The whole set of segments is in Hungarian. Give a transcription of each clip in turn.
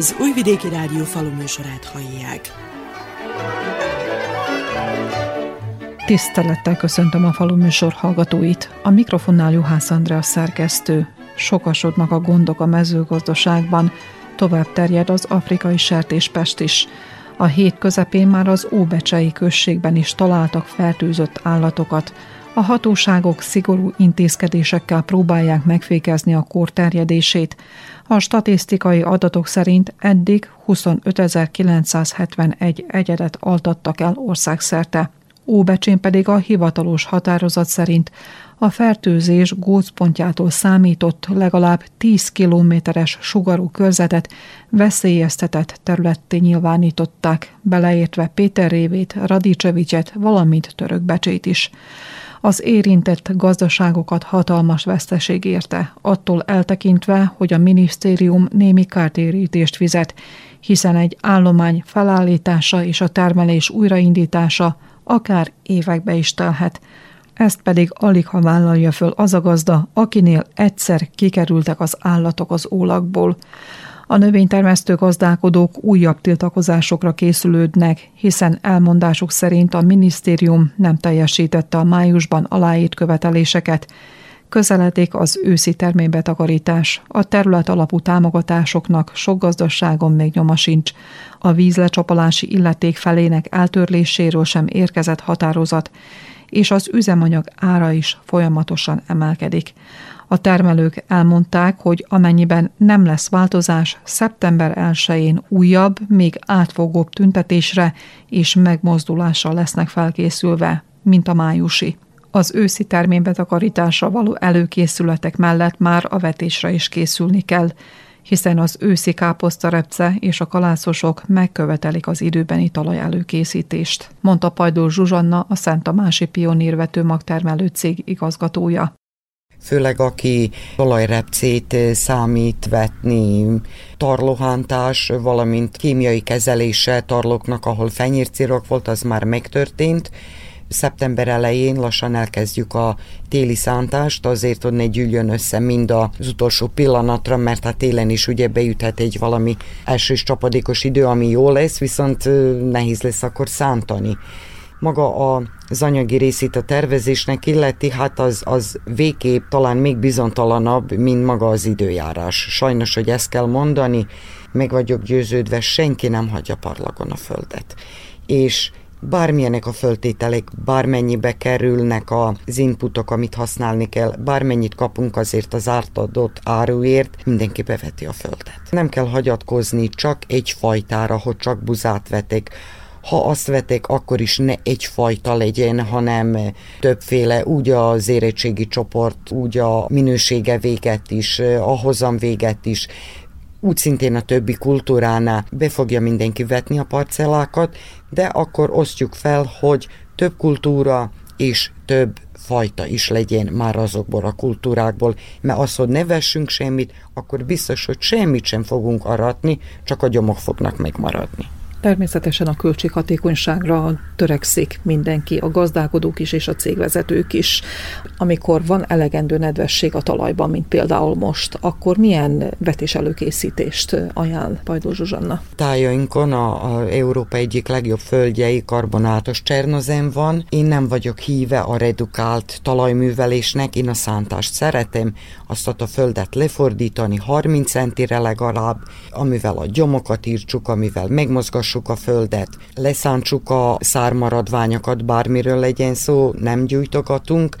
Az Újvidéki Rádió faluműsorát hallják. Tisztelettel köszöntöm a faluműsor hallgatóit. A mikrofonnál Juhász Andrea szerkesztő. Sokasodnak a gondok a mezőgazdaságban, tovább terjed az afrikai sertéspest is. A hét közepén már az Óbecsei községben is találtak fertőzött állatokat. A hatóságok szigorú intézkedésekkel próbálják megfékezni a kór terjedését. A statisztikai adatok szerint eddig 25.971 egyedet altattak el országszerte. Óbecsén pedig a hivatalos határozat szerint a fertőzés gócpontjától számított legalább 10 kilométeres sugarú körzetet veszélyeztetett területté nyilvánították, beleértve Péter Révét, Radicsevicset, valamint Törökbecsét is. Az érintett gazdaságokat hatalmas veszteség érte, attól eltekintve, hogy a minisztérium némi kártérítést fizet, hiszen egy állomány felállítása és a termelés újraindítása akár évekbe is telhet. Ezt pedig alig ha vállalja föl az a gazda, akinél egyszer kikerültek az állatok az ólakból. A növénytermesztő gazdálkodók újabb tiltakozásokra készülődnek, hiszen elmondásuk szerint a minisztérium nem teljesítette a májusban aláírt követeléseket. Közeledik az őszi terménybetakarítás. A terület alapú támogatásoknak sok gazdaságon még nyoma sincs. A vízlecsapolási illeték felének eltörléséről sem érkezett határozat, és az üzemanyag ára is folyamatosan emelkedik. A termelők elmondták, hogy amennyiben nem lesz változás, szeptember 1-én újabb, még átfogóbb tüntetésre és megmozdulásra lesznek felkészülve, mint a májusi. Az őszi terménybetakarításra való előkészületek mellett már a vetésre is készülni kell, hiszen az őszi káposztarepce és a kalászosok megkövetelik az időbeni talaj előkészítést, mondta Pajdó Zsuzsanna, a Szent Tamási Pionírvető magtermelő cég igazgatója főleg aki talajrepcét számít vetni, tarlohántás, valamint kémiai kezelése tarlóknak, ahol fenyércirok volt, az már megtörtént, szeptember elején lassan elkezdjük a téli szántást, azért, hogy ne gyűljön össze mind az utolsó pillanatra, mert hát télen is ugye beüthet egy valami elsős csapadékos idő, ami jó lesz, viszont nehéz lesz akkor szántani maga az anyagi részét a tervezésnek illeti, hát az, az végképp talán még bizontalanabb, mint maga az időjárás. Sajnos, hogy ezt kell mondani, meg vagyok győződve, senki nem hagyja parlagon a földet. És bármilyenek a föltételek, bármennyibe kerülnek az inputok, amit használni kell, bármennyit kapunk azért az ártadott áruért, mindenki beveti a földet. Nem kell hagyatkozni csak egy fajtára, hogy csak buzát vetek, ha azt vetek, akkor is ne egyfajta legyen, hanem többféle, úgy az érettségi csoport, úgy a minősége véget is, a hozam véget is, úgy szintén a többi kultúránál be fogja mindenki vetni a parcellákat, de akkor osztjuk fel, hogy több kultúra és több fajta is legyen már azokból a kultúrákból, mert az, hogy ne vessünk semmit, akkor biztos, hogy semmit sem fogunk aratni, csak a gyomok fognak megmaradni. Természetesen a költséghatékonyságra törekszik mindenki, a gazdálkodók is és a cégvezetők is. Amikor van elegendő nedvesség a talajban, mint például most, akkor milyen vetés előkészítést ajánl Pajdó Zsuzsanna? Tájainkon a, a Európa egyik legjobb földjei karbonátos csernozem van. Én nem vagyok híve a redukált talajművelésnek, én a szántást szeretem, azt a földet lefordítani 30 centire legalább, amivel a gyomokat írtsuk, amivel megmozgassuk ásuk a földet, leszántsuk a szármaradványokat, bármiről legyen szó, nem gyújtogatunk.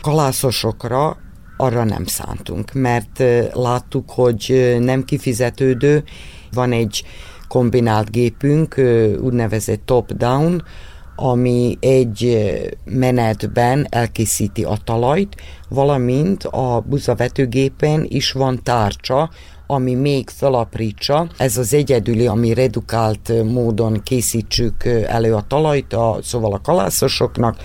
Kalászosokra arra nem szántunk, mert láttuk, hogy nem kifizetődő. Van egy kombinált gépünk, úgynevezett top-down, ami egy menetben elkészíti a talajt, valamint a buzavetőgépen is van tárcsa, ami még felaprítsa. Ez az egyedüli, ami redukált módon készítsük elő a talajt, a, szóval a kalászosoknak,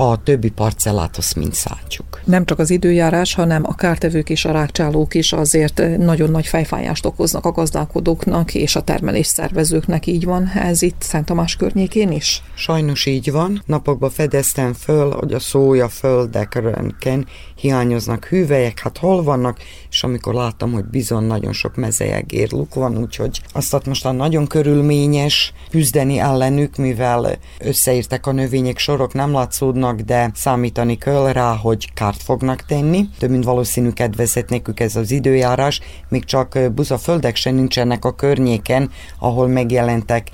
a többi parcellát azt mind szálltjuk. Nem csak az időjárás, hanem a kártevők és a rákcsálók is azért nagyon nagy fejfájást okoznak a gazdálkodóknak és a termelés szervezőknek. Így van ez itt Szent Tamás környékén is? Sajnos így van. Napokban fedeztem föl, hogy a szója földekrenken hiányoznak hűvelyek, hát hol vannak, és amikor láttam, hogy bizony nagyon sok mezejegérluk van, úgyhogy azt mostan nagyon körülményes küzdeni ellenük, mivel összeírtek a növények, sorok nem látszódnak, de számítani kell rá, hogy kárt fognak tenni. Több mint valószínű kedvezett nekük ez az időjárás, még csak buzaföldek se nincsenek a környéken, ahol megjelentek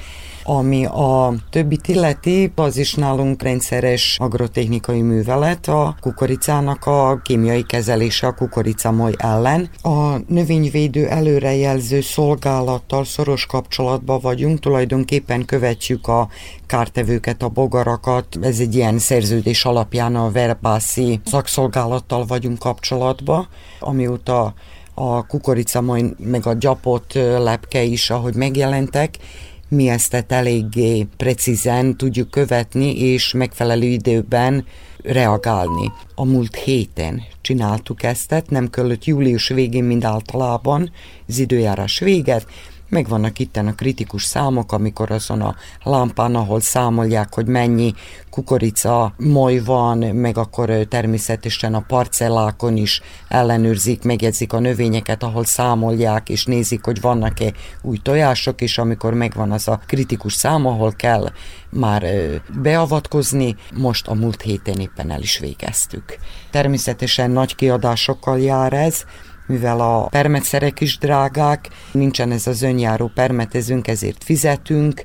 ami a többi illeti, az is nálunk rendszeres agrotechnikai művelet, a kukoricának a kémiai kezelése a kukoricamoj ellen. A növényvédő előrejelző szolgálattal szoros kapcsolatban vagyunk, tulajdonképpen követjük a kártevőket, a bogarakat. Ez egy ilyen szerződés alapján a verbászi szakszolgálattal vagyunk kapcsolatban, amióta a kukorica, meg a gyapot lepke is, ahogy megjelentek, mi ezt eléggé precízen tudjuk követni, és megfelelő időben reagálni. A múlt héten csináltuk ezt, nem kellett július végén, mint általában, az időjárás véget, Megvannak itten a kritikus számok, amikor azon a lámpán, ahol számolják, hogy mennyi kukorica moly van, meg akkor természetesen a parcellákon is ellenőrzik, megjegyzik a növényeket, ahol számolják, és nézik, hogy vannak-e új tojások, és amikor megvan az a kritikus szám, ahol kell már beavatkozni, most a múlt héten éppen el is végeztük. Természetesen nagy kiadásokkal jár ez, mivel a permetszerek is drágák, nincsen ez az önjáró permetezünk, ezért fizetünk,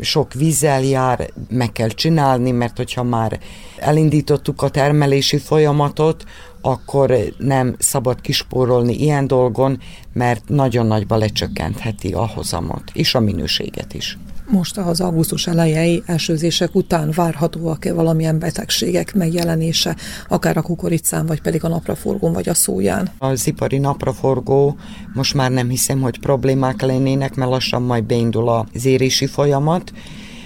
sok vízzel jár, meg kell csinálni, mert hogyha már elindítottuk a termelési folyamatot, akkor nem szabad kispórolni ilyen dolgon, mert nagyon nagyba lecsökkentheti a hozamot, és a minőséget is. Most az augusztus elejei esőzések után várhatóak-e valamilyen betegségek megjelenése, akár a kukoricán, vagy pedig a napraforgón, vagy a szóján? Az ipari napraforgó most már nem hiszem, hogy problémák lennének, mert lassan majd beindul az érési folyamat,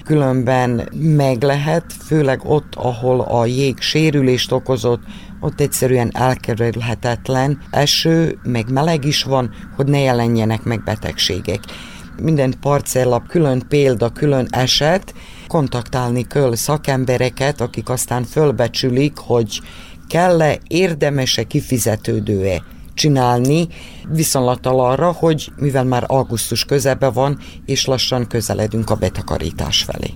különben meg lehet, főleg ott, ahol a jég sérülést okozott, ott egyszerűen elkerülhetetlen. Eső, meg meleg is van, hogy ne jelenjenek meg betegségek minden parcella külön példa, külön eset, kontaktálni kell szakembereket, akik aztán fölbecsülik, hogy kell-e, érdemese, kifizetődő-e csinálni, viszonylattal arra, hogy mivel már augusztus közebe van, és lassan közeledünk a betakarítás felé.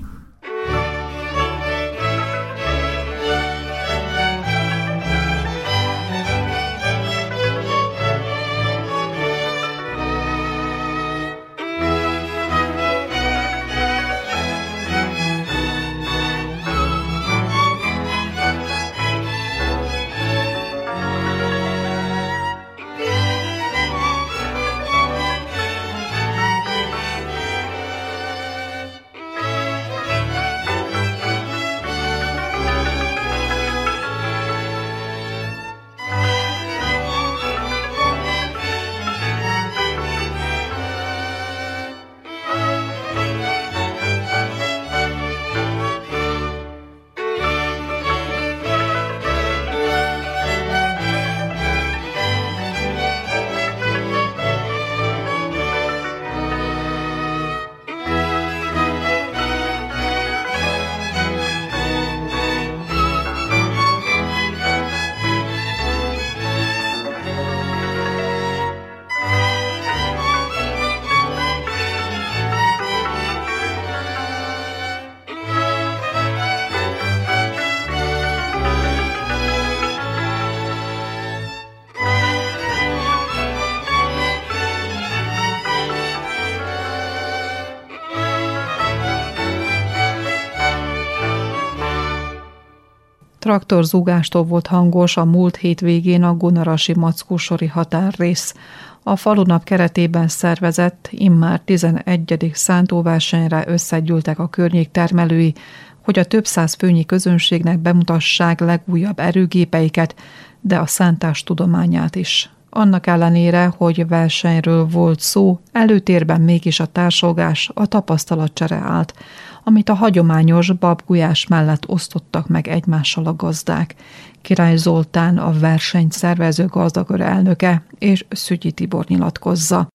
Traktorzúgástól volt hangos a múlt hétvégén a Gunarasi Mackósori határrész. A falunap keretében szervezett immár 11. szántóversenyre összegyűltek a környék termelői, hogy a több száz főnyi közönségnek bemutassák legújabb erőgépeiket, de a szántás tudományát is. Annak ellenére, hogy versenyről volt szó, előtérben mégis a társolgás, a tapasztalatcsere állt. Amit a hagyományos babgulyás mellett osztottak meg egymással a gazdák. Király Zoltán a versenyt szervező gazdakör elnöke és Szügyi Tibor nyilatkozza.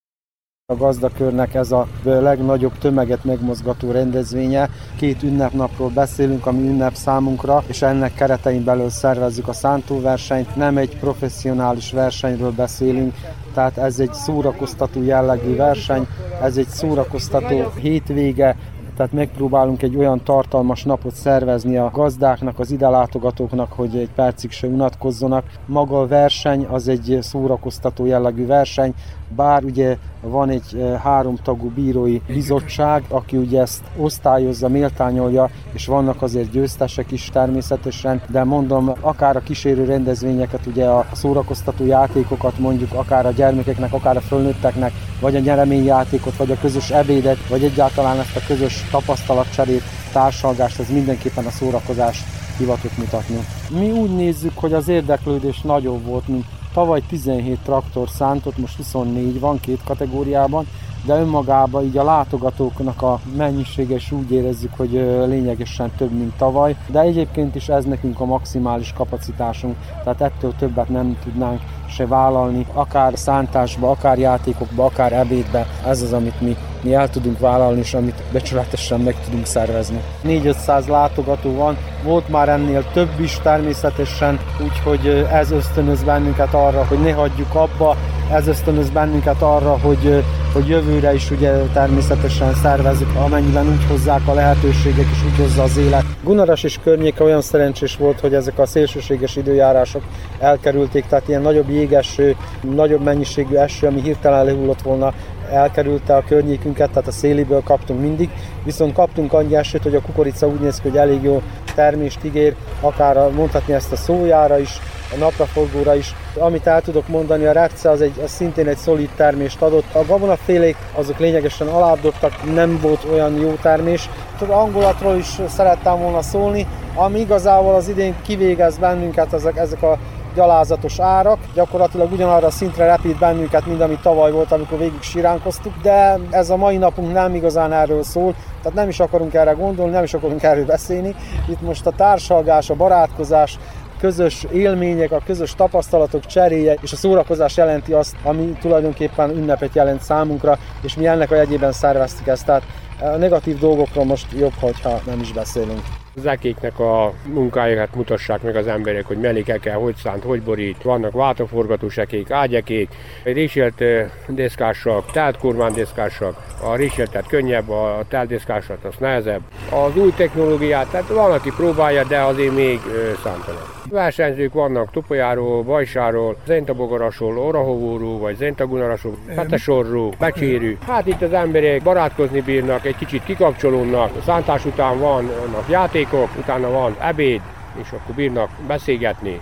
A gazdakörnek ez a legnagyobb tömeget megmozgató rendezvénye. Két ünnepnapról beszélünk, ami ünnep számunkra, és ennek keretein belül szervezzük a szántóversenyt. Nem egy professzionális versenyről beszélünk, tehát ez egy szórakoztató jellegű verseny, ez egy szórakoztató hétvége, tehát megpróbálunk egy olyan tartalmas napot szervezni a gazdáknak, az ide látogatóknak, hogy egy percig se unatkozzanak. Maga a verseny az egy szórakoztató jellegű verseny, bár ugye van egy háromtagú bírói bizottság, aki ugye ezt osztályozza, méltányolja, és vannak azért győztesek is természetesen, de mondom, akár a kísérő rendezvényeket, ugye a szórakoztató játékokat mondjuk, akár a gyermekeknek, akár a fölnőtteknek, vagy a nyereményjátékot, vagy a közös ebédet, vagy egyáltalán ezt a közös tapasztalatcserét, társalgást, ez mindenképpen a szórakozás hivatott mutatni. Mi úgy nézzük, hogy az érdeklődés nagyobb volt, mint Tavaly 17 traktor szántott, most 24 van két kategóriában, de önmagában így a látogatóknak a mennyisége is úgy érezzük, hogy lényegesen több, mint tavaly, de egyébként is ez nekünk a maximális kapacitásunk, tehát ettől többet nem tudnánk se vállalni, akár szántásba, akár játékokba, akár ebédbe, ez az, amit mi, mi el tudunk vállalni, és amit becsületesen meg tudunk szervezni. 4-500 látogató van, volt már ennél több is természetesen, úgyhogy ez ösztönöz bennünket arra, hogy ne hagyjuk abba, ez ösztönöz bennünket arra, hogy, hogy jövőre is ugye természetesen szervezik, amennyiben úgy hozzák a lehetőségek és úgy hozza az élet. Gunaras és környéke olyan szerencsés volt, hogy ezek a szélsőséges időjárások elkerülték, tehát ilyen nagyobb jégeső, nagyobb mennyiségű eső, ami hirtelen lehullott volna, elkerülte a környékünket, tehát a széliből kaptunk mindig, viszont kaptunk annyi esőt, hogy a kukorica úgy néz ki, hogy elég jó termést ígér, akár mondhatni ezt a szójára is, a napraforgóra is. Amit el tudok mondani, a repce az, egy, az szintén egy szolid termést adott. A gabonafélék azok lényegesen alábbdobtak, nem volt olyan jó termés. Az angolatról is szerettem volna szólni, ami igazából az idén kivégez bennünket ezek, ezek a gyalázatos árak, gyakorlatilag ugyanarra a szintre repít bennünket, mint ami tavaly volt, amikor végig siránkoztuk, de ez a mai napunk nem igazán erről szól, tehát nem is akarunk erre gondolni, nem is akarunk erről beszélni. Itt most a társalgás, a barátkozás, közös élmények, a közös tapasztalatok cseréje és a szórakozás jelenti azt, ami tulajdonképpen ünnepet jelent számunkra, és mi ennek a jegyében szerveztük ezt. Tehát a negatív dolgokról most jobb, hogyha nem is beszélünk. Zekéknek a munkáját mutassák meg az emberek, hogy melékekkel hogy szánt, hogy borít. Vannak váltóforgató sekék, ágyakék, réselt deszkásak, telt kormánydeszkásak. A réseltet könnyebb, a telt deszkásat az nehezebb. Az új technológiát, tehát van, aki próbálja, de azért még számtalan. Versenyzők vannak Topolyáról, Bajsáról, Zentabogarasról, Orahovóról, vagy Zentagunarasról, Petesorról, Becsérű. Hát itt az emberek barátkozni bírnak, egy kicsit kikapcsolódnak. Szántás után vannak játékok, utána van ebéd, és akkor bírnak beszélgetni.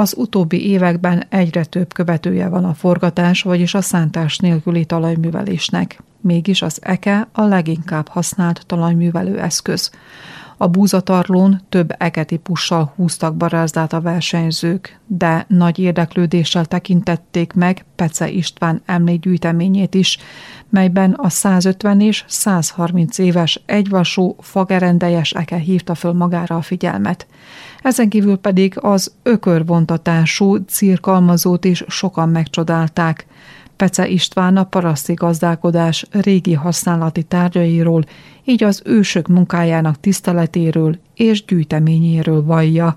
Az utóbbi években egyre több követője van a forgatás, vagyis a szántás nélküli talajművelésnek. Mégis az EKE a leginkább használt talajművelő eszköz. A búzatarlón több eketípussal húztak barázdát a versenyzők, de nagy érdeklődéssel tekintették meg Pece István emlékgyűjteményét is, melyben a 150 és 130 éves egyvasú fagerendelyes eke hívta föl magára a figyelmet. Ezen kívül pedig az ökörvontatású cirkalmazót is sokan megcsodálták. Pece István a paraszti gazdálkodás régi használati tárgyairól, így az ősök munkájának tiszteletéről és gyűjteményéről vallja.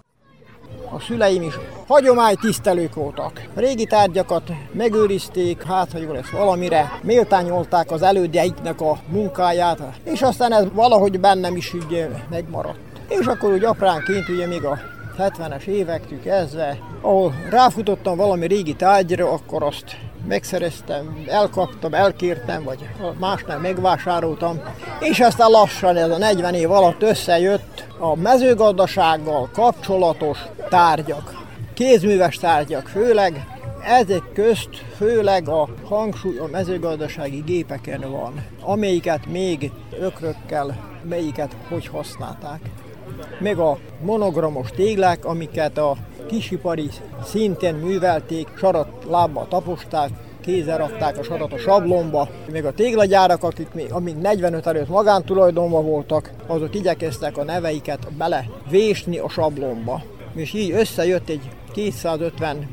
A szüleim is hagyománytisztelők voltak. Régi tárgyakat megőrizték, hát ha jó lesz valamire, méltányolták az elődjeiknek a munkáját, és aztán ez valahogy bennem is úgy megmaradt. És akkor úgy apránként ugye még a 70-es évektől kezdve, ahol ráfutottam valami régi tárgyra, akkor azt megszereztem, elkaptam, elkértem, vagy másnál megvásároltam, és aztán lassan ez a 40 év alatt összejött a mezőgazdasággal kapcsolatos tárgyak, kézműves tárgyak főleg, ezek közt főleg a hangsúly a mezőgazdasági gépeken van, amelyiket még ökrökkel, melyiket hogy használták. Meg a monogramos téglák, amiket a kisipari szinten művelték, sarat lábbal taposták, kézzel rakták a sarat a sablomba, még a téglagyárak, akik még, amíg 45 előtt magántulajdonban voltak, azok igyekeztek a neveiket bele vésni a sablomba. És így összejött egy 250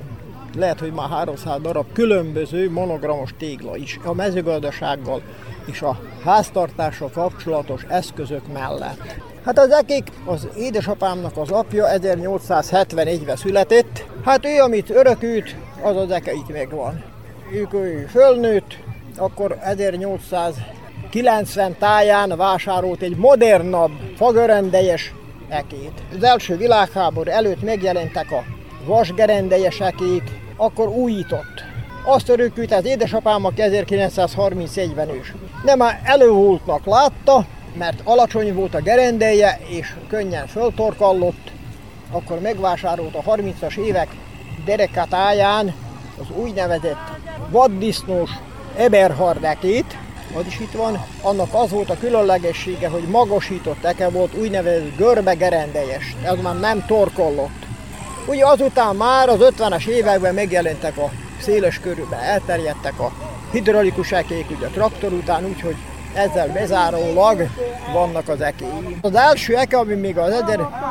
lehet, hogy már 300 darab különböző monogramos tégla is a mezőgazdasággal és a háztartással kapcsolatos eszközök mellett. Hát az ekik, az édesapámnak az apja 1871-ben született, hát ő, amit örökült, az az eke itt megvan. Ők ő fölnőtt, akkor 1890 táján vásárolt egy modernabb, fagörendejes ekét. Az első világháború előtt megjelentek a vasgerendejes ekék, akkor újított. Azt örökült az édesapám, aki 1931-ben ős. De már elővultnak látta, mert alacsony volt a gerendeje, és könnyen föltorkallott, akkor megvásárolt a 30-as évek derekatáján az úgynevezett vaddisznós Eberhardekét, az is itt van, annak az volt a különlegessége, hogy magasított eke volt, úgynevezett görbe gerendejes, ez már nem torkollott. Ugye azután már az 50-es években megjelentek a széles körülben, elterjedtek a hidraulikus ekék, ugye a traktor után, úgyhogy ezzel bezárólag vannak az ekéi. Az első eke, ami még az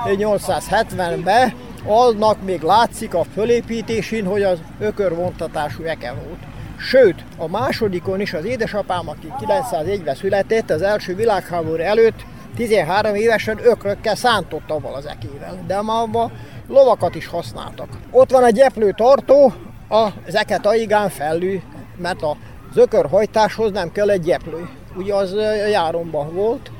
1870-ben, annak még látszik a fölépítésén, hogy az ökörvontatású eke volt. Sőt, a másodikon is az édesapám, aki 901-ben született, az első világháború előtt 13 évesen ökrökkel szántott avval az ekével, de ma abban lovakat is használtak. Ott van egy gyeplő tartó, az eket aigán fellű, mert a zökörhajtáshoz nem kell egy gyeplő ugye az járomban volt,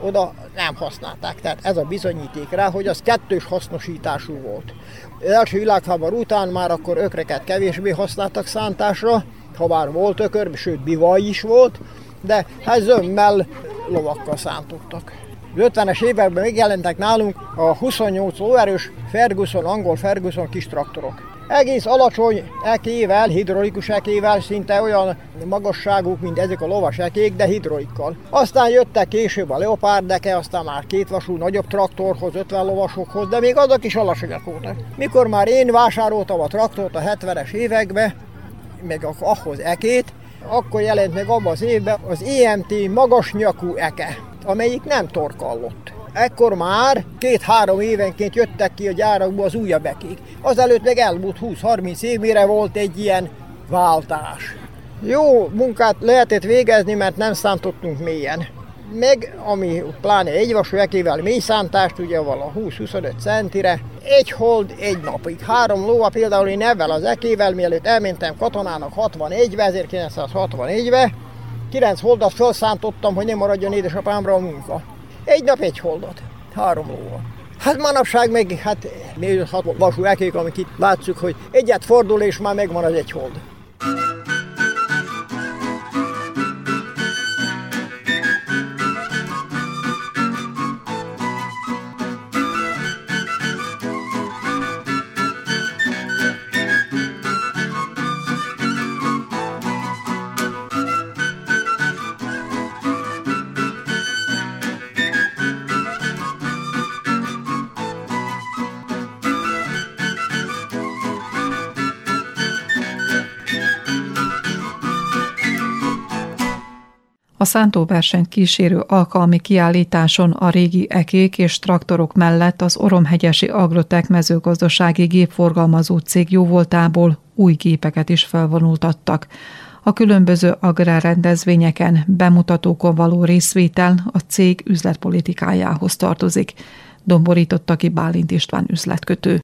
oda nem használták. Tehát ez a bizonyíték rá, hogy az kettős hasznosítású volt. Az első világháború után már akkor ökreket kevésbé használtak szántásra, ha már volt ökör, sőt bivaj is volt, de hát zömmel lovakkal szántottak. Az 50-es években megjelentek nálunk a 28 lóerős Ferguson, angol Ferguson kis traktorok egész alacsony ekével, hidrolikus ekével, szinte olyan magasságuk, mint ezek a lovas ekék, de hidrolikkal. Aztán jöttek később a leopárdeke, aztán már két vasú nagyobb traktorhoz, 50 lovasokhoz, de még azok is alacsonyak voltak. Mikor már én vásároltam a traktort a 70-es években, meg ahhoz ekét, akkor jelent meg abban az évben az EMT magas nyakú eke, amelyik nem torkallott. Ekkor már két-három évenként jöttek ki a gyárakból az újabb ekék. Azelőtt meg elmúlt 20-30 év, mire volt egy ilyen váltás. Jó munkát lehetett végezni, mert nem szántottunk mélyen. Meg, ami pláne egyvasú ekével mély szántást, ugye vala 20-25 centire, egy hold egy napig. Három lóa például én ebben az ekével, mielőtt elmentem katonának 61-be, 1961-be, kilenc holdat felszántottam, hogy nem maradjon édesapámra a munka. Egy nap egy holdot, három lóval. Hát manapság meg, hát mi hat vasú ekék, amik itt látszuk, hogy egyet fordul, és már megvan az egy hold. A szántóversenyt kísérő alkalmi kiállításon a régi ekék és traktorok mellett az Oromhegyesi Agrotek mezőgazdasági gépforgalmazó cég jóvoltából új gépeket is felvonultattak. A különböző agrárrendezvényeken, bemutatókon való részvétel a cég üzletpolitikájához tartozik, domborította ki Bálint István üzletkötő.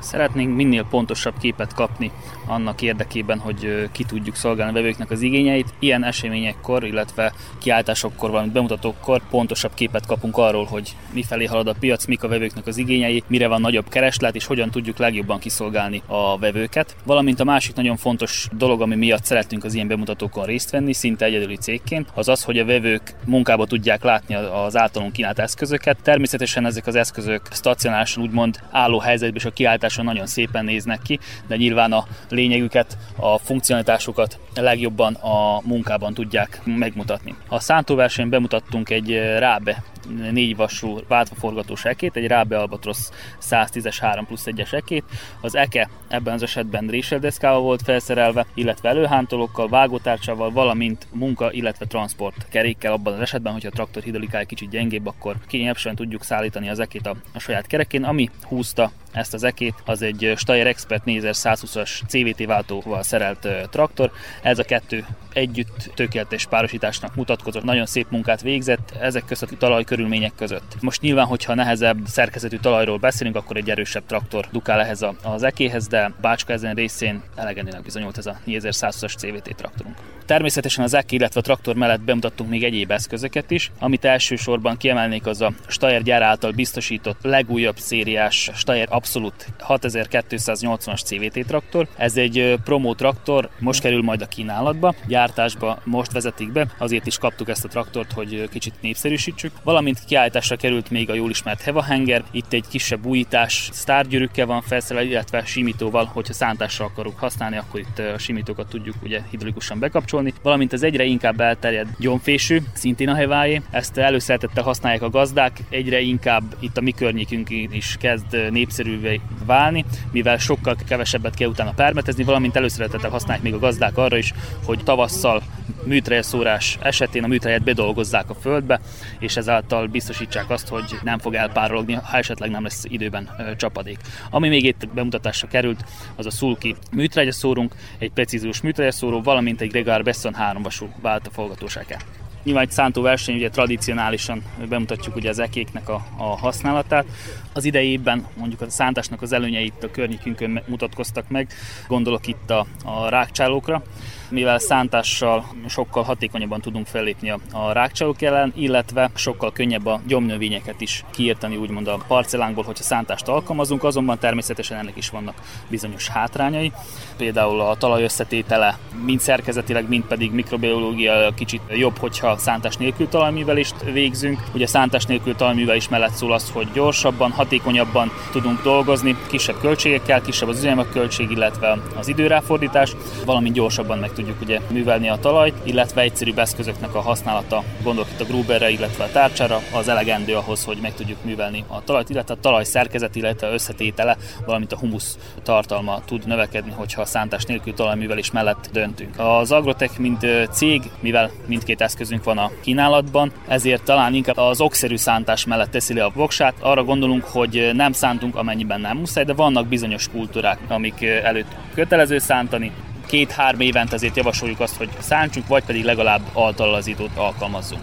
Szeretnénk minél pontosabb képet kapni annak érdekében, hogy ki tudjuk szolgálni a vevőknek az igényeit. Ilyen eseményekkor, illetve kiáltásokkor, valamint bemutatókkor pontosabb képet kapunk arról, hogy mifelé halad a piac, mik a vevőknek az igényei, mire van nagyobb kereslet, és hogyan tudjuk legjobban kiszolgálni a vevőket. Valamint a másik nagyon fontos dolog, ami miatt szeretünk az ilyen bemutatókon részt venni, szinte egyedüli cégként, az az, hogy a vevők munkába tudják látni az általunk kínált eszközöket. Természetesen ezek az eszközök stacionálisan úgymond álló helyzetben és a kiáltáson nagyon szépen néznek ki, de nyilván a lényegüket, a funkcionalitásukat legjobban a munkában tudják megmutatni. A szántóversenyen bemutattunk egy rábe négy vasú váltvaforgatós ekét, egy Rábe Albatrosz 110-es 3 plusz 1-es ekét. Az eke ebben az esetben réseldeszkával volt felszerelve, illetve előhántolókkal, vágótárcsával, valamint munka, illetve transport kerékkel abban az esetben, hogyha a traktor hidrolikája kicsit gyengébb, akkor kényelmesen tudjuk szállítani az ekét a, a saját kerekén, ami húzta ezt az ekét, az egy Steyr Expert 4120-as CVT váltóval szerelt traktor. Ez a kettő együtt tökéletes párosításnak mutatkozott, nagyon szép munkát végzett ezek között a talajkörülmények között. Most nyilván, hogyha nehezebb szerkezetű talajról beszélünk, akkor egy erősebb traktor dukál ehhez az ekéhez, de Bácska ezen részén elegendőnek bizonyult ez a 4120-as CVT traktorunk. Természetesen az EK, illetve a traktor mellett bemutattunk még egyéb eszközöket is. Amit elsősorban kiemelnék, az a Steyr gyár által biztosított legújabb szériás Steyr Absolut 6280-as CVT traktor. Ez egy promo traktor, most kerül majd a kínálatba, gyártásba most vezetik be, azért is kaptuk ezt a traktort, hogy kicsit népszerűsítsük. Valamint kiállításra került még a jól ismert Heva Hanger, itt egy kisebb újítás, sztárgyűrűkkel van felszerelve, illetve simítóval, hogyha szántásra akarunk használni, akkor itt a simítókat tudjuk ugye hidrolikusan bekapcsolni kapcsolni, valamint az egyre inkább elterjed gyomfésű, szintén a heváé. Ezt előszeretettel használják a gazdák, egyre inkább itt a mi környékünk is kezd népszerűvé válni, mivel sokkal kevesebbet kell utána permetezni, valamint előszeretettel használják még a gazdák arra is, hogy tavasszal műtrejeszórás esetén a műtrejet bedolgozzák a földbe, és ezáltal biztosítsák azt, hogy nem fog elpárologni, ha esetleg nem lesz időben csapadék. Ami még itt bemutatásra került, az a Sulki műtrejeszórunk, egy precíziós műtrejeszóró, valamint egy Gregar Besson háromvasú váltafolgatósága. Nyilván egy szántó verseny, ugye tradicionálisan bemutatjuk ugye az ekéknek a, a használatát. Az idejében mondjuk a szántásnak az előnyeit a környékünkön mutatkoztak meg, gondolok itt a, a rákcsálókra, mivel szántással sokkal hatékonyabban tudunk fellépni a, a rákcsálók ellen, illetve sokkal könnyebb a gyomnövényeket is kiírtani úgymond a parcellánkból, hogyha szántást alkalmazunk, azonban természetesen ennek is vannak bizonyos hátrányai. Például a talaj összetétele mind szerkezetileg, mind pedig mikrobiológia kicsit jobb, hogyha szántás nélkül talajművelést végzünk. Ugye szántás nélkül talajművelés mellett szól az, hogy gyorsabban, hatékonyabban tudunk dolgozni, kisebb költségekkel, kisebb az üzemanyag költség, illetve az időráfordítás, valamint gyorsabban meg tudjuk ugye művelni a talajt, illetve egyszerűbb eszközöknek a használata, gondolok itt a Gruberre, illetve a tárcsára, az elegendő ahhoz, hogy meg tudjuk művelni a talajt, illetve a talaj szerkezet, illetve összetétele, valamint a humusz tartalma tud növekedni, hogyha a szántás nélkül talajművelés mellett döntünk. Az Agrotech, mint cég, mivel mindkét eszközünk van a kínálatban, ezért talán inkább az okszerű szántás mellett teszi le a voksát. Arra gondolunk, hogy nem szántunk, amennyiben nem muszáj, de vannak bizonyos kultúrák, amik előtt kötelező szántani, két-három évent azért javasoljuk azt, hogy szántsunk, vagy pedig legalább altalazítót alkalmazzunk.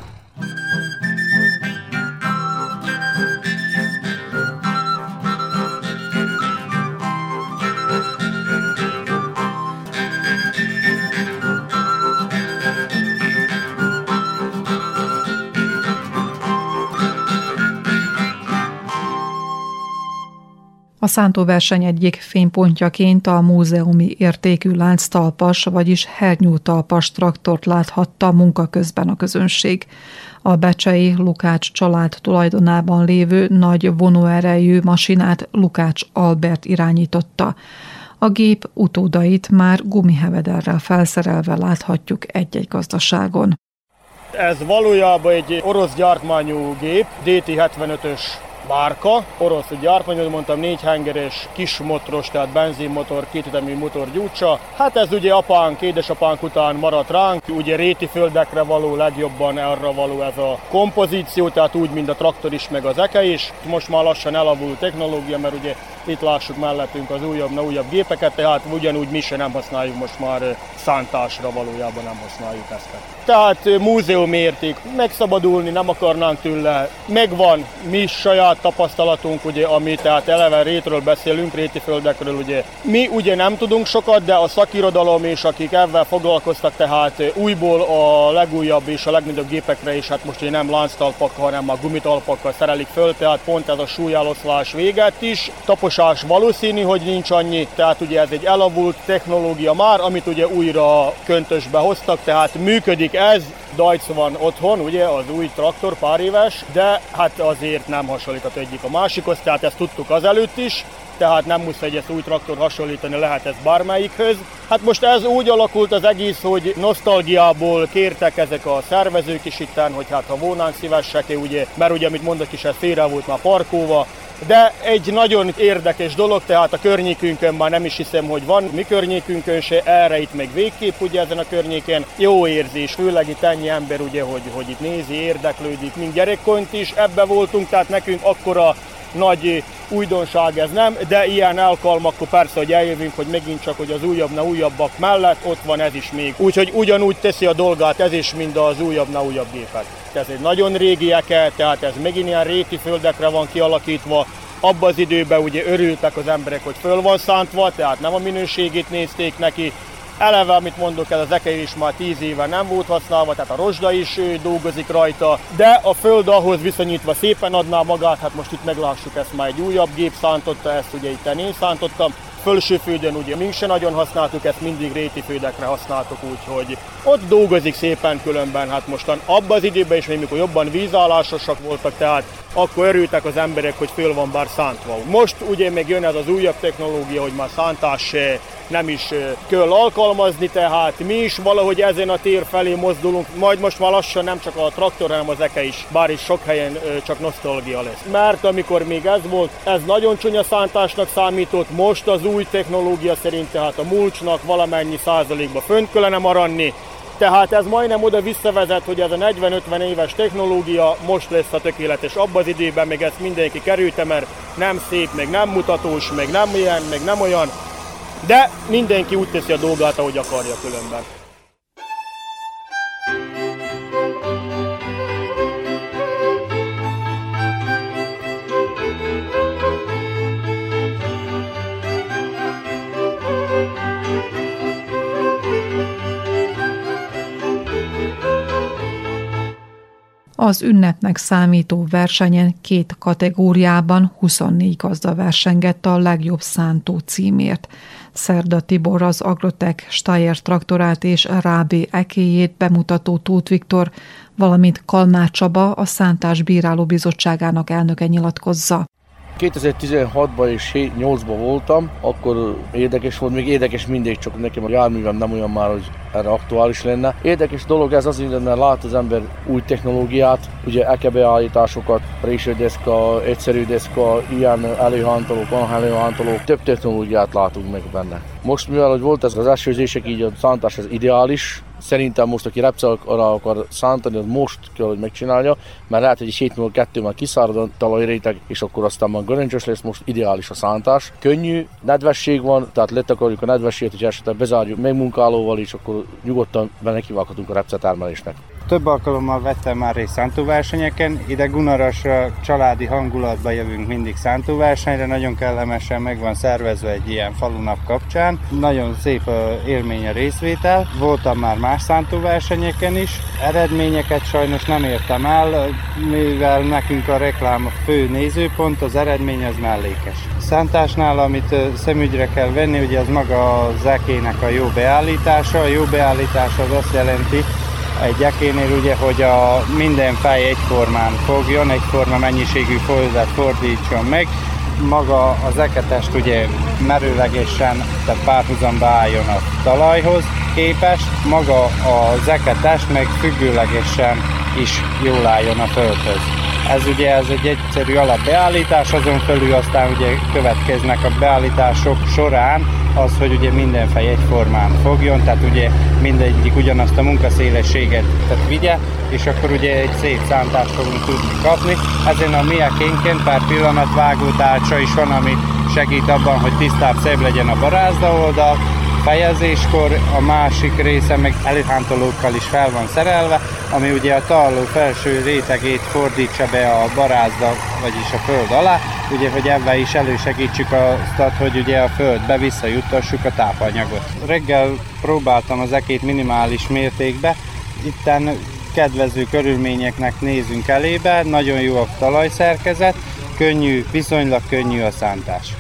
A szántóverseny egyik fénypontjaként a múzeumi értékű lánctalpas, vagyis hernyú talpas traktort láthatta munka közben a közönség. A becsei Lukács család tulajdonában lévő nagy vonóerejű masinát Lukács Albert irányította. A gép utódait már gumihevederrel felszerelve láthatjuk egy-egy gazdaságon. Ez valójában egy orosz gyártmányú gép, DT-75-ös márka, orosz gyártmány, mondtam, négy hengeres, kis motoros, tehát benzinmotor, kétütemű motor gyújtsa. Hát ez ugye apánk, édesapánk után maradt ránk, ugye réti földekre való, legjobban arra való ez a kompozíció, tehát úgy, mint a traktor is, meg az eke is. Most már lassan elavult technológia, mert ugye itt lássuk mellettünk az újabb, na újabb gépeket, tehát ugyanúgy mi sem nem használjuk most már szántásra valójában nem használjuk ezt. Tehát múzeum érték, megszabadulni nem akarnánk tőle, megvan, mi saját tapasztalatunk, ugye, ami tehát eleve rétről beszélünk, réti földekről, ugye. Mi ugye nem tudunk sokat, de a szakirodalom és akik ebben foglalkoztak, tehát újból a legújabb és a legnagyobb gépekre is, hát most ugye nem lánctalpak, hanem a gumitalpakkal szerelik föl, tehát pont ez a súlyeloszlás véget is. Taposás valószínű, hogy nincs annyi, tehát ugye ez egy elavult technológia már, amit ugye újra köntösbe hoztak, tehát működik ez, Dajc van otthon, ugye, az új traktor, pár éves, de hát azért nem hasonlít egyik a másikhoz, tehát ezt tudtuk azelőtt is, tehát nem muszáj egy új traktor hasonlítani, lehet ez bármelyikhöz. Hát most ez úgy alakult az egész, hogy nosztalgiából kértek ezek a szervezők is itten, hogy hát ha volnánk szívesek, ugye, mert ugye, amit mondok is, ez félre volt már parkóva, de egy nagyon érdekes dolog, tehát a környékünkön már nem is hiszem, hogy van, mi környékünkön se, erre itt meg végképp ugye ezen a környéken. Jó érzés, főleg itt ennyi ember ugye, hogy, hogy itt nézi, érdeklődik, mint gyerekkont is ebbe voltunk, tehát nekünk akkora nagy újdonság ez nem, de ilyen alkalmakkor persze, hogy eljövünk, hogy megint csak, hogy az újabb na újabbak mellett ott van ez is még. Úgyhogy ugyanúgy teszi a dolgát ez is, mint az újabb na újabb gépek. Ez egy nagyon régieke, tehát ez megint ilyen réti földekre van kialakítva, abban az időben ugye örültek az emberek, hogy föl van szántva, tehát nem a minőségét nézték neki, Eleve, amit mondok, ez az ekei is már 10 éve nem volt használva, tehát a rozsda is dolgozik rajta, de a föld ahhoz viszonyítva szépen adná magát, hát most itt meglássuk, ezt már egy újabb gép szántotta, ezt ugye itt én szántottam, fölső földön ugye mi se nagyon használtuk, ezt mindig réti földekre használtuk, úgyhogy ott dolgozik szépen különben, hát mostan abban az időben is, még mikor jobban vízállásosak voltak, tehát akkor örültek az emberek, hogy föl van bár szántva. Most ugye még jön ez az újabb technológia, hogy már szántás nem is kell alkalmazni, tehát mi is valahogy ezen a tér felé mozdulunk, majd most már lassan nem csak a traktor, hanem az eke is, bár is sok helyen csak nosztalgia lesz. Mert amikor még ez volt, ez nagyon csúnya szántásnak számított, most az új technológia szerint tehát a mulcsnak valamennyi százalékba fönt kellene maradni, tehát ez majdnem oda visszavezet, hogy ez a 40-50 éves technológia most lesz a tökéletes. Abban az időben még ezt mindenki kerülte, mert nem szép, meg nem mutatós, meg nem ilyen, meg nem olyan. De mindenki úgy teszi a dolgát, ahogy akarja különben. Az ünnepnek számító versenyen két kategóriában 24 gazda versengett a legjobb szántó címért. Szerda Tibor az Agrotek Steyr traktorát és Rábé ekéjét bemutató Tóth Viktor, valamint Kalmár Csaba a Szántás Bíráló Bizottságának elnöke nyilatkozza. 2016-ban és 8-ban voltam, akkor érdekes volt, még érdekes mindegy, csak nekem a járművem nem olyan már, hogy erre aktuális lenne. Érdekes dolog ez az, mert lát az ember új technológiát, ugye ekebeállításokat, résődeszka, egyszerű deszka, ilyen előhántolók, előhántolók, több technológiát látunk meg benne. Most mivel hogy volt ez az esőzések, így a szántás az ideális, Szerintem most, aki repcel arra akar szántani, az most kell, hogy megcsinálja, mert lehet, hogy egy hét múlva kettő már kiszárad a talajréteg, és akkor aztán már göröncsös lesz, most ideális a szántás. Könnyű, nedvesség van, tehát letakarjuk a nedvességet, hogy esetleg bezárjuk megmunkálóval, és akkor nyugodtan benne kivághatunk a repcetermelésnek. Több alkalommal vettem már részt szántóversenyeken, ide Gunarasra családi hangulatba jövünk mindig szántóversenyre, nagyon kellemesen meg van szervezve egy ilyen falunap kapcsán. Nagyon szép élmény a részvétel. Voltam már más szántóversenyeken is, eredményeket sajnos nem értem el, mivel nekünk a reklám a fő nézőpont, az eredmény az mellékes. Szántásnál, amit szemügyre kell venni, ugye az maga a zekének a jó beállítása. A jó beállítás az azt jelenti, egy ekénél ugye, hogy a minden fej egyformán fogjon, egyforma mennyiségű földet fordítson meg, maga az eketest ugye merőlegesen, tehát párhuzamba álljon a talajhoz képest, maga az eketest meg függőlegesen is jól álljon a földhöz. Ez ugye ez egy egyszerű alapbeállítás, azon felül aztán ugye következnek a beállítások során az, hogy ugye minden fej egyformán fogjon, tehát ugye mindegyik ugyanazt a munkaszélességet tehát vigye, és akkor ugye egy szép szántást fogunk tudni kapni. Ezen a miekénként pár pillanat vágó tárcsa is van, ami segít abban, hogy tisztább, szebb legyen a barázda oldal, fejezéskor, a másik része meg előhántolókkal is fel van szerelve, ami ugye a tarló felső rétegét fordítsa be a barázda, vagyis a föld alá, ugye, hogy ebben is elősegítsük azt, hogy ugye a földbe visszajuttassuk a tápanyagot. Reggel próbáltam az ekét minimális mértékbe, itten kedvező körülményeknek nézünk elébe, nagyon jó a talajszerkezet, könnyű, viszonylag könnyű a szántás.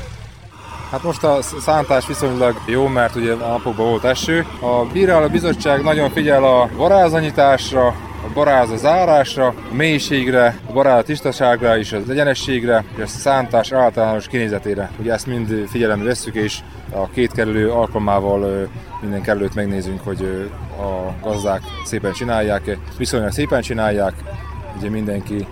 Hát most a szántás viszonylag jó, mert ugye a napokban volt eső. A bíráló bizottság nagyon figyel a varázanyításra, baráz a zárásra, a mélységre, a baráz a tisztaságra és az egyenességre, és a szántás általános kinézetére. Ugye ezt mind figyelembe vesszük, és a két kerülő alkalmával minden kerülőt megnézünk, hogy a gazdák szépen csinálják, viszonylag szépen csinálják, ugye mindenki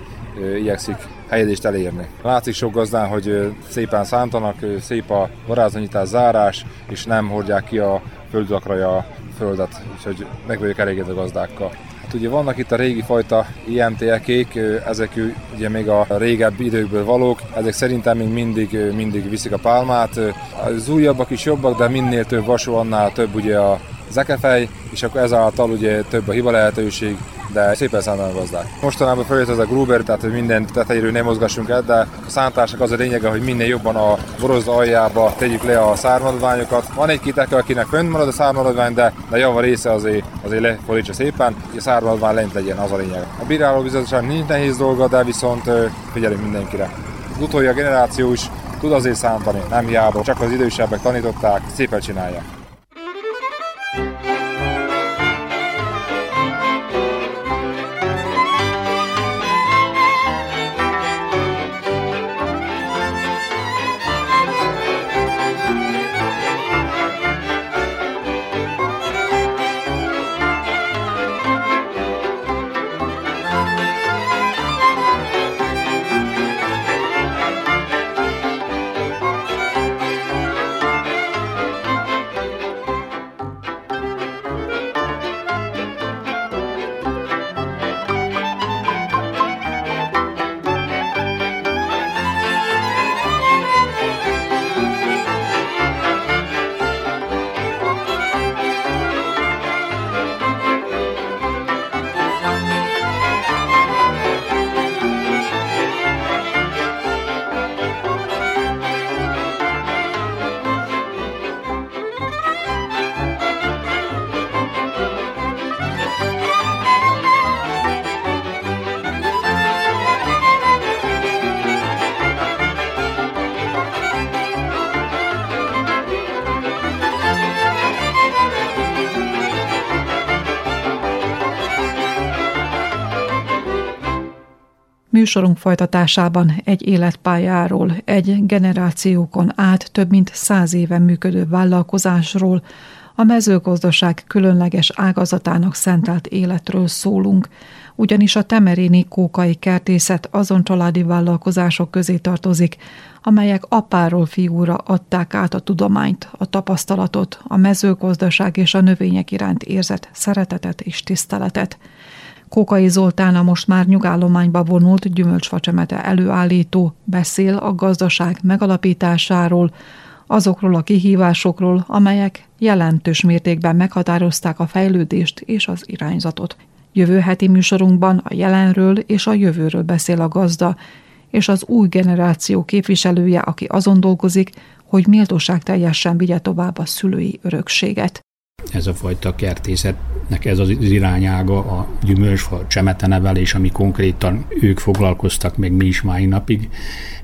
igyekszik helyezést elérni. Látszik sok gazdán, hogy szépen szántanak, szép a varázsanyítás, zárás, és nem hordják ki a földakra a földet, úgyhogy meg vagyok elégedve a gazdákkal. Ugye vannak itt a régi fajta IMT-ekék, ezek ugye még a régebbi időkből valók, ezek szerintem még mindig, mindig viszik a pálmát. Az újabbak is jobbak, de minél több vasó, annál több ugye a zekefej, és akkor ezáltal ugye több a hiba lehetőség, de szépen szántanak gazdák. Mostanában feljött ez a Gruber, tehát hogy minden tetejéről nem mozgassunk el, de a szántásnak az a lényege, hogy minél jobban a borozda aljába tegyük le a szármaradványokat. Van egy-két akinek fönt marad a szármaradvány, de a java része azért, azért lefordítsa szépen, hogy a szármaradvány lent legyen, az a lényeg. A bíráló bizottság nincs nehéz dolga, de viszont figyelünk mindenkire. Az utolja generáció is tud azért szántani, nem hiába, csak az idősebbek tanították, szépen csinálják. Műsorunk folytatásában egy életpályáról, egy generációkon át több mint száz éve működő vállalkozásról, a mezőgazdaság különleges ágazatának szentelt életről szólunk, ugyanis a temeréni kókai kertészet azon családi vállalkozások közé tartozik, amelyek apáról fiúra adták át a tudományt, a tapasztalatot, a mezőgazdaság és a növények iránt érzett szeretetet és tiszteletet – Kókai Zoltán a most már nyugállományba vonult gyümölcsfacsemete előállító beszél a gazdaság megalapításáról, azokról a kihívásokról, amelyek jelentős mértékben meghatározták a fejlődést és az irányzatot. Jövő heti műsorunkban a jelenről és a jövőről beszél a gazda, és az új generáció képviselője, aki azon dolgozik, hogy méltóság teljesen vigye tovább a szülői örökséget ez a fajta kertészetnek ez az irányága, a gyümölcsfa csemetenevelés, ami konkrétan ők foglalkoztak, meg mi is mai napig.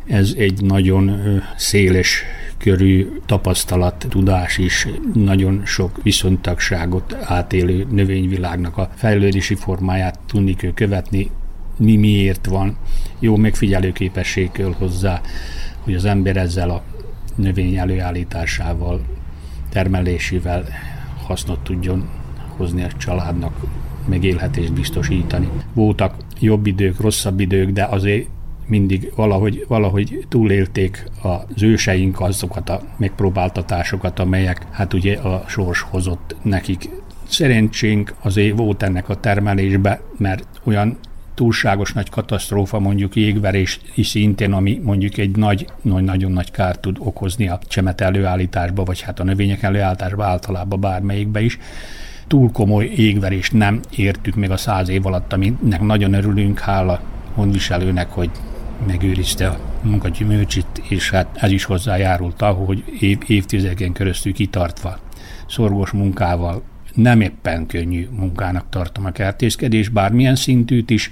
Ez egy nagyon széles körű tapasztalat, tudás is, nagyon sok viszontagságot átélő növényvilágnak a fejlődési formáját tudni kell követni, mi miért van, jó megfigyelő képesség kell hozzá, hogy az ember ezzel a növény előállításával, termelésével hasznot tudjon hozni a családnak, megélhetést biztosítani. Voltak jobb idők, rosszabb idők, de azért mindig valahogy, valahogy túlélték az őseink azokat a megpróbáltatásokat, amelyek hát ugye a sors hozott nekik. Szerencsénk azért volt ennek a termelésbe, mert olyan túlságos nagy katasztrófa, mondjuk jégverés is szintén, ami mondjuk egy nagy, nagy, nagyon nagy kárt tud okozni a csemet előállításba, vagy hát a növények előállításba általában bármelyikbe is. Túl komoly égverést nem értük még a száz év alatt, aminek nagyon örülünk, hála gondviselőnek, hogy megőrizte a munkagyümölcsit, és hát ez is hozzájárult ahhoz, hogy év, évtizedeken keresztül kitartva, szorgos munkával, nem éppen könnyű munkának tartom a kertészkedés, bármilyen szintűt is,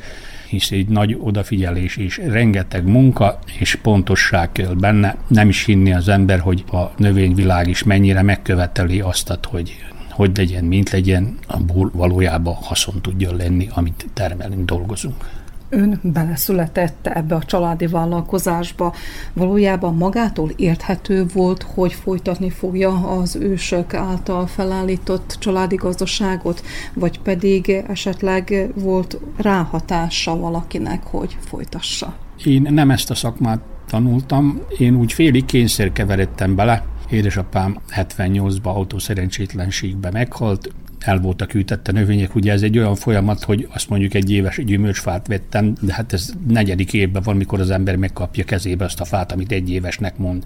hisz egy nagy odafigyelés és rengeteg munka és pontosság kell benne. Nem is hinni az ember, hogy a növényvilág is mennyire megköveteli azt, hogy hogy legyen, mint legyen, abból valójában haszon tudjon lenni, amit termelünk, dolgozunk. Ön beleszületett ebbe a családi vállalkozásba. Valójában magától érthető volt, hogy folytatni fogja az ősök által felállított családi gazdaságot, vagy pedig esetleg volt ráhatása valakinek, hogy folytassa? Én nem ezt a szakmát tanultam, én úgy félig kényszer keveredtem bele. Édesapám 78-ban autószerencsétlenségbe meghalt, el voltak ültette növények. Ugye ez egy olyan folyamat, hogy azt mondjuk egy éves gyümölcsfát vettem, de hát ez negyedik évben van, mikor az ember megkapja kezébe azt a fát, amit egy évesnek mond.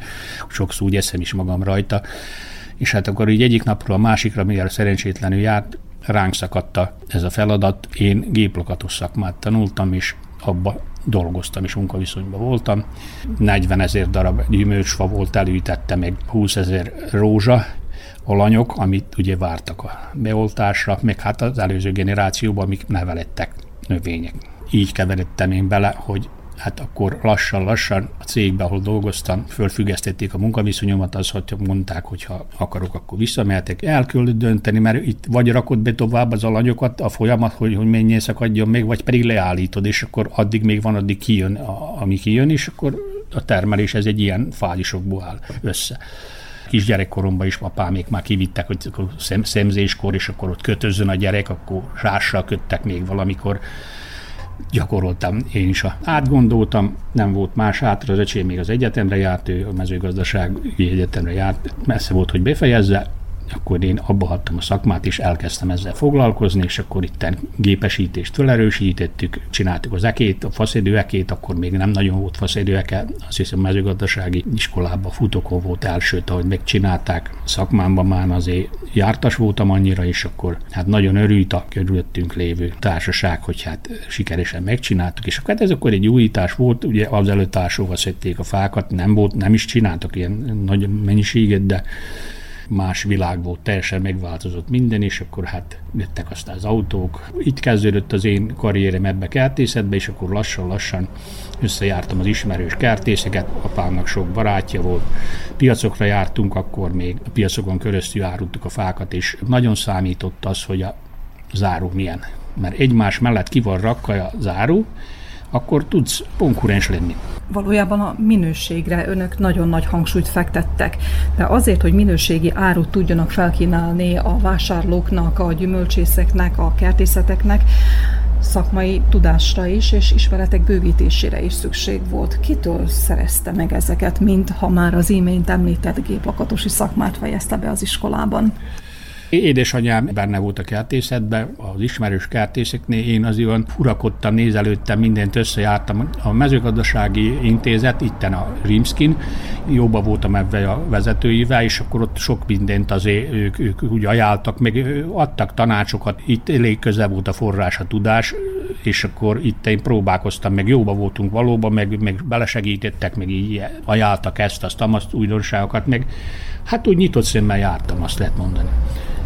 Sokszor úgy eszem is magam rajta. És hát akkor így egyik napról a másikra, mivel szerencsétlenül járt, ránk szakadta ez a feladat. Én géplakatos szakmát tanultam, és abba dolgoztam, és munkaviszonyban voltam. 40 ezer darab gyümölcsfa volt előítette, meg 20 ezer rózsa, alanyok, amit ugye vártak a beoltásra, meg hát az előző generációban, amik nevelettek növények. Így keveredtem én bele, hogy hát akkor lassan-lassan a cégben, ahol dolgoztam, fölfüggesztették a munkaviszonyomat, az, hogy mondták, hogy ha akarok, akkor visszamehetek. El kell dönteni, mert itt vagy rakod be tovább az alanyokat, a folyamat, hogy, hogy mennyi szakadjon még, vagy pedig leállítod, és akkor addig még van, addig kijön, a, ami kijön, és akkor a termelés ez egy ilyen fázisokból áll össze kisgyerekkoromban is apámék már kivittek, hogy szem, szemzéskor, és akkor ott kötözzön a gyerek, akkor rással köttek még valamikor gyakoroltam én is. Átgondoltam, nem volt más hátra, az öcsém még az egyetemre járt, ő a mezőgazdasági egyetemre járt, messze volt, hogy befejezze, akkor én abba hagytam a szakmát, és elkezdtem ezzel foglalkozni, és akkor itt gépesítést felerősítettük, csináltuk az ekét, a faszédő ekét, akkor még nem nagyon volt faszédő eke, azt hiszem mezőgazdasági iskolában futókó volt elsőt, ahogy megcsinálták szakmámban már azért jártas voltam annyira, és akkor hát nagyon örült a körülöttünk lévő társaság, hogy hát sikeresen megcsináltuk, és akkor hát ez akkor egy újítás volt, ugye az előtt szedték a fákat, nem volt, nem is csináltak ilyen nagy mennyiséget, de más világ volt, teljesen megváltozott minden, és akkor hát jöttek aztán az autók. Itt kezdődött az én karrierem ebbe kertészetbe, és akkor lassan-lassan összejártam az ismerős kertészeket, apámnak sok barátja volt, piacokra jártunk, akkor még a piacokon köröztül árultuk a fákat, és nagyon számított az, hogy a záró milyen. Mert egymás mellett ki van rakka a záró, akkor tudsz konkurens lenni. Valójában a minőségre önök nagyon nagy hangsúlyt fektettek, de azért, hogy minőségi árut tudjanak felkínálni a vásárlóknak, a gyümölcsészeknek, a kertészeteknek, szakmai tudásra is, és ismeretek bővítésére is szükség volt. Kitől szerezte meg ezeket, mint ha már az imént említett géplakatosi szakmát fejezte be az iskolában? Édesanyám benne volt a kertészetben, az ismerős kertészeknél, én az olyan furakodtam, nézelődtem, mindent összejártam. A mezőgazdasági intézet, itten a Rimskin, jóba voltam ebben a vezetőivel, és akkor ott sok mindent azért ők, ők úgy ajánltak, meg adtak tanácsokat, itt elég közel volt a forrás a tudás, és akkor itt én próbálkoztam, meg jóba voltunk valóban, meg, meg belesegítettek, meg így ajánltak ezt, azt, azt újdonságokat, meg hát úgy nyitott szemmel jártam, azt lehet mondani.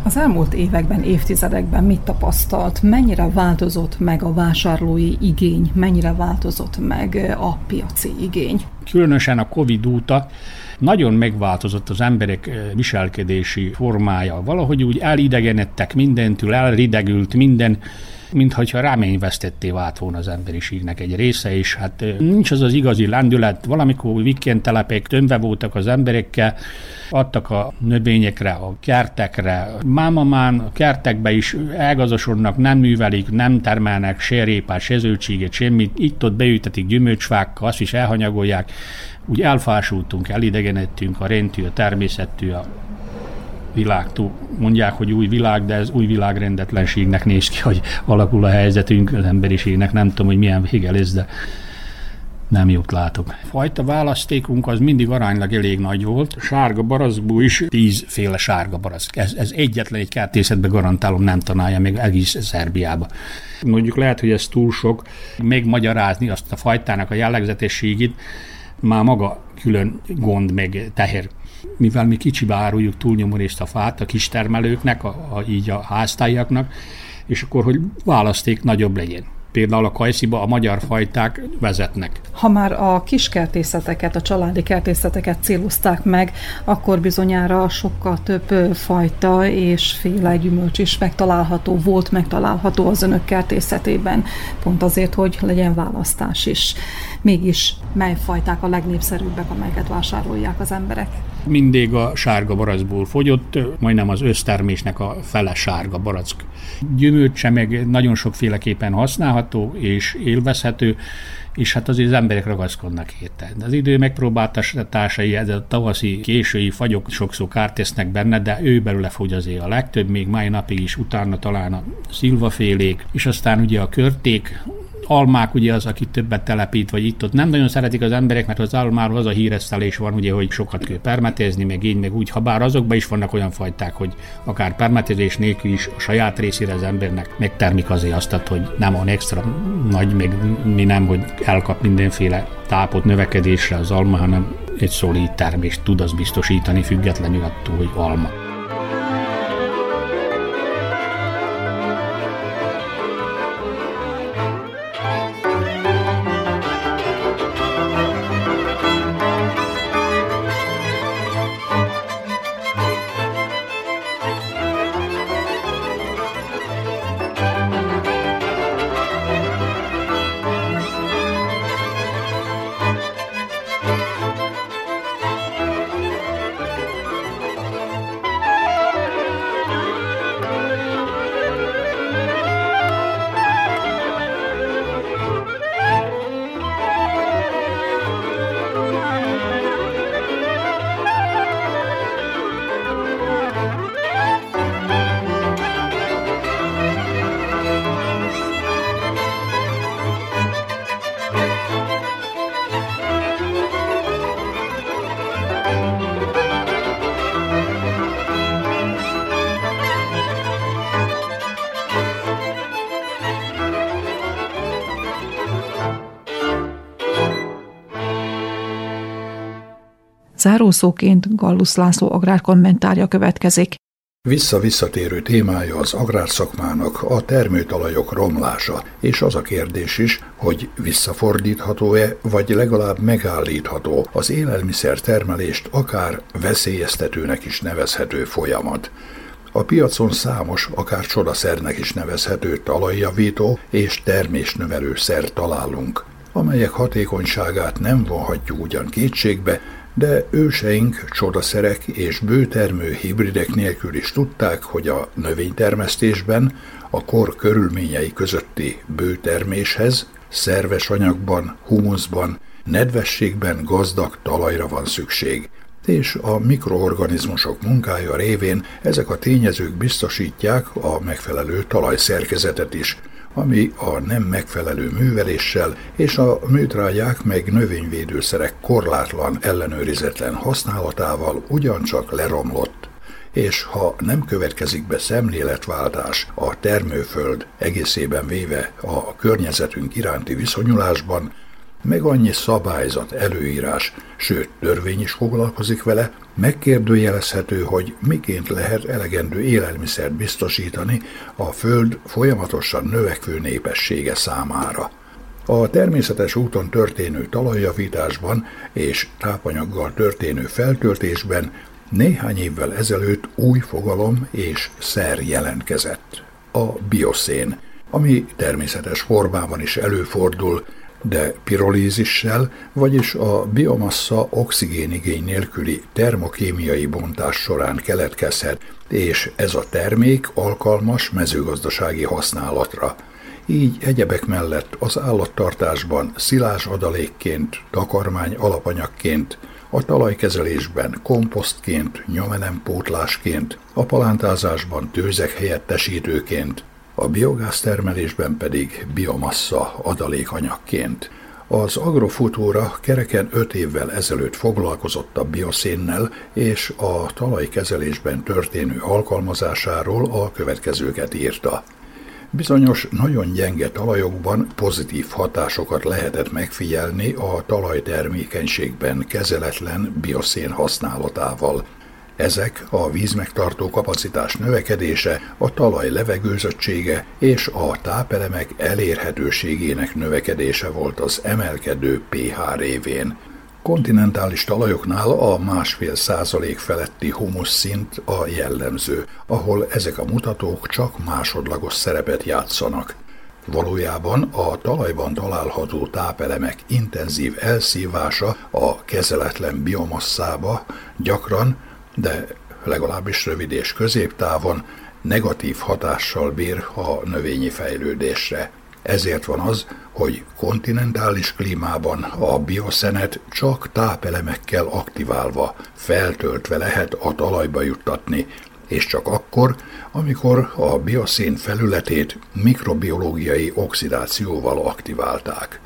Az elmúlt években, évtizedekben mit tapasztalt? Mennyire változott meg a vásárlói igény? Mennyire változott meg a piaci igény? Különösen a Covid óta nagyon megváltozott az emberek eh, viselkedési formája. Valahogy úgy elidegenedtek mindentől, elridegült minden, mintha reményvesztetté vált volna az emberiségnek egy része, és hát nincs az az igazi lendület. Valamikor vikend telepek tömve voltak az emberekkel, adtak a növényekre, a kertekre. Mámamán a kertekbe is elgazosodnak, nem művelik, nem termelnek se répát, se zöldséget, semmit. Itt-ott beültetik gyümölcsfákkal, azt is elhanyagolják. Úgy elfásultunk, elidegenedtünk a rendtől, a természettől, a világtól. Mondják, hogy új világ, de ez új világrendetlenségnek néz ki, hogy alakul a helyzetünk az emberiségnek. Nem tudom, hogy milyen vége lesz, de nem jót látok. A fajta választékunk az mindig aránylag elég nagy volt. Sárga barazbú is, tízféle sárga barack. Ez, ez egyetlen egy kertészetben garantálom nem tanálja még egész Szerbiába. Mondjuk lehet, hogy ez túl sok, megmagyarázni azt a fajtának a jellegzetességét, már maga külön gond, meg teher. Mivel mi kicsibe áruljuk túlnyomó részt a fát a kistermelőknek, a, a, így a háztájaknak, és akkor, hogy választék nagyobb legyen például a kajsziba a magyar fajták vezetnek. Ha már a kiskertészeteket, a családi kertészeteket célozták meg, akkor bizonyára sokkal több fajta és féle gyümölcs is megtalálható, volt megtalálható az önök kertészetében, pont azért, hogy legyen választás is. Mégis mely fajták a legnépszerűbbek, amelyeket vásárolják az emberek? Mindig a sárga barackból fogyott, majdnem az össztermésnek a fele sárga barack. Gyümölcse meg nagyon sokféleképpen használható és élvezhető, és hát azért az emberek ragaszkodnak érte. Az idő megpróbáltatásai, ez a tavaszi, késői fagyok sokszor kárt tesznek benne, de ő belőle fogy azért a legtöbb, még mai napig is, utána talán a szilvafélék, és aztán ugye a körték, almák ugye az, aki többet telepít, vagy itt ott nem nagyon szeretik az emberek, mert az almáról az a híresztelés van, ugye, hogy sokat kell permetézni, meg így, meg úgy, ha bár azokban is vannak olyan fajták, hogy akár permetezés nélkül is a saját részére az embernek megtermik azért azt, hogy nem van extra nagy, meg mi nem, hogy elkap mindenféle tápot növekedésre az alma, hanem egy szolid termést tud az biztosítani, függetlenül attól, hogy alma. Zárószóként Gallus László agrárkommentárja következik. Vissza-visszatérő témája az agrárszakmának a termőtalajok romlása, és az a kérdés is, hogy visszafordítható-e, vagy legalább megállítható az élelmiszer termelést akár veszélyeztetőnek is nevezhető folyamat. A piacon számos, akár csodaszernek is nevezhető talajjavító és termésnövelő szer találunk, amelyek hatékonyságát nem vonhatjuk ugyan kétségbe, de őseink csodaszerek és bőtermő hibridek nélkül is tudták, hogy a növénytermesztésben a kor körülményei közötti bőterméshez szerves anyagban, humuszban, nedvességben gazdag talajra van szükség, és a mikroorganizmusok munkája révén ezek a tényezők biztosítják a megfelelő talajszerkezetet is, ami a nem megfelelő műveléssel és a műtrágyák meg növényvédőszerek korlátlan ellenőrizetlen használatával ugyancsak leromlott. És ha nem következik be szemléletváltás a termőföld egészében véve a környezetünk iránti viszonyulásban, meg annyi szabályzat, előírás, sőt törvény is foglalkozik vele, megkérdőjelezhető, hogy miként lehet elegendő élelmiszert biztosítani a Föld folyamatosan növekvő népessége számára. A természetes úton történő talajjavításban és tápanyaggal történő feltöltésben néhány évvel ezelőtt új fogalom és szer jelentkezett. A bioszén, ami természetes formában is előfordul, de pirolízissel, vagyis a biomassa oxigénigény nélküli termokémiai bontás során keletkezhet, és ez a termék alkalmas mezőgazdasági használatra. Így egyebek mellett az állattartásban szilás adalékként, takarmány alapanyagként, a talajkezelésben komposztként, nyomelempótlásként, a palántázásban tőzek helyettesítőként, a biogáztermelésben pedig biomassa adalékanyagként. Az agrofutúra kereken öt évvel ezelőtt foglalkozott a bioszénnel és a talajkezelésben történő alkalmazásáról a következőket írta. Bizonyos nagyon gyenge talajokban pozitív hatásokat lehetett megfigyelni a talajtermékenységben kezeletlen bioszén használatával. Ezek a vízmegtartó kapacitás növekedése, a talaj levegőzöttsége és a tápelemek elérhetőségének növekedése volt az emelkedő pH révén. Kontinentális talajoknál a másfél százalék feletti humusz szint a jellemző, ahol ezek a mutatók csak másodlagos szerepet játszanak. Valójában a talajban található tápelemek intenzív elszívása a kezeletlen biomasszába gyakran, de legalábbis rövid és középtávon negatív hatással bír a növényi fejlődésre. Ezért van az, hogy kontinentális klímában a bioszenet csak tápelemekkel aktiválva, feltöltve lehet a talajba juttatni, és csak akkor, amikor a bioszén felületét mikrobiológiai oxidációval aktiválták.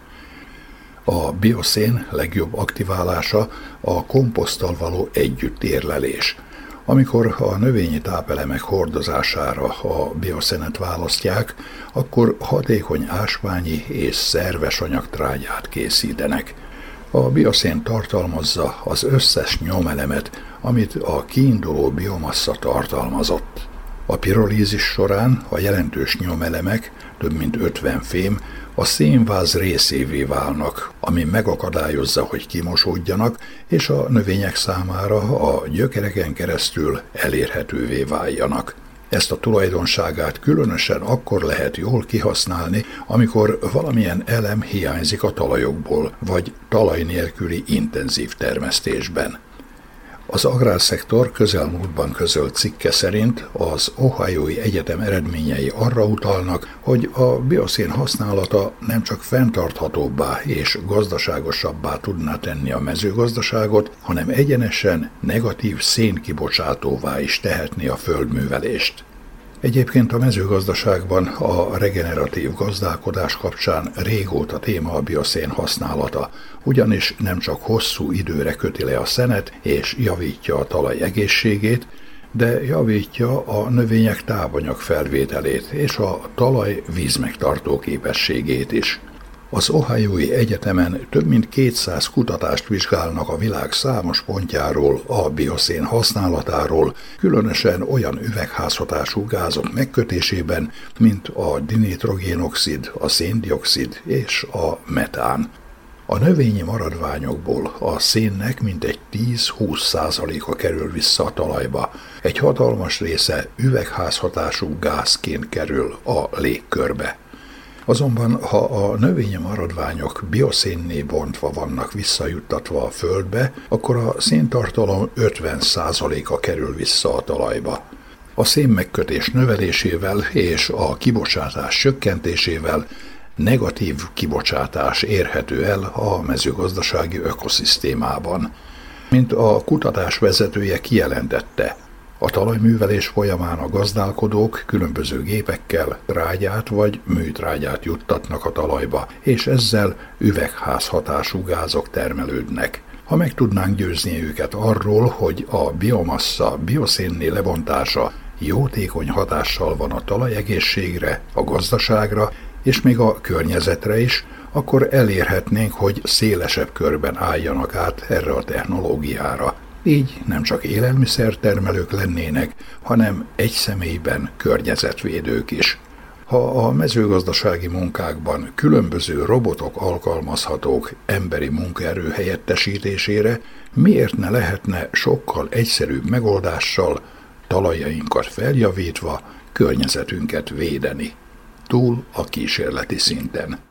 A bioszén legjobb aktiválása a komposzttal való együttérlelés – amikor a növényi tápelemek hordozására a bioszenet választják, akkor hatékony ásványi és szerves anyagtrágyát készítenek. A bioszén tartalmazza az összes nyomelemet, amit a kiinduló biomassa tartalmazott. A pirolízis során a jelentős nyomelemek, több mint 50 fém, a szénváz részévé válnak, ami megakadályozza, hogy kimosódjanak, és a növények számára a gyökereken keresztül elérhetővé váljanak. Ezt a tulajdonságát különösen akkor lehet jól kihasználni, amikor valamilyen elem hiányzik a talajokból, vagy talaj nélküli intenzív termesztésben. Az agrárszektor közelmúltban közölt cikke szerint az Ohioi Egyetem eredményei arra utalnak, hogy a bioszén használata nem csak fenntarthatóbbá és gazdaságosabbá tudná tenni a mezőgazdaságot, hanem egyenesen negatív szénkibocsátóvá is tehetni a földművelést. Egyébként a mezőgazdaságban a regeneratív gazdálkodás kapcsán régóta téma a bioszén használata, ugyanis nem csak hosszú időre köti le a szenet és javítja a talaj egészségét, de javítja a növények tápanyag felvételét és a talaj vízmegtartó képességét is. Az Ohioi Egyetemen több mint 200 kutatást vizsgálnak a világ számos pontjáról, a bioszén használatáról, különösen olyan üvegházhatású gázok megkötésében, mint a dinitrogénoxid, a széndiokszid és a metán. A növényi maradványokból a szénnek mintegy 10-20 százaléka kerül vissza a talajba, egy hatalmas része üvegházhatású gázként kerül a légkörbe. Azonban, ha a növényi maradványok bioszénné bontva vannak visszajuttatva a földbe, akkor a széntartalom 50%-a kerül vissza a talajba. A szénmegkötés növelésével és a kibocsátás csökkentésével negatív kibocsátás érhető el a mezőgazdasági ökoszisztémában. Mint a kutatás vezetője kijelentette, a talajművelés folyamán a gazdálkodók különböző gépekkel trágyát vagy műtrágyát juttatnak a talajba, és ezzel üvegházhatású gázok termelődnek. Ha meg tudnánk győzni őket arról, hogy a biomassa bioszénné lebontása jótékony hatással van a talajegészségre, a gazdaságra és még a környezetre is, akkor elérhetnénk, hogy szélesebb körben álljanak át erre a technológiára. Így nem csak élelmiszertermelők lennének, hanem egy személyben környezetvédők is. Ha a mezőgazdasági munkákban különböző robotok alkalmazhatók emberi munkaerő helyettesítésére, miért ne lehetne sokkal egyszerűbb megoldással talajainkat feljavítva környezetünket védeni, túl a kísérleti szinten.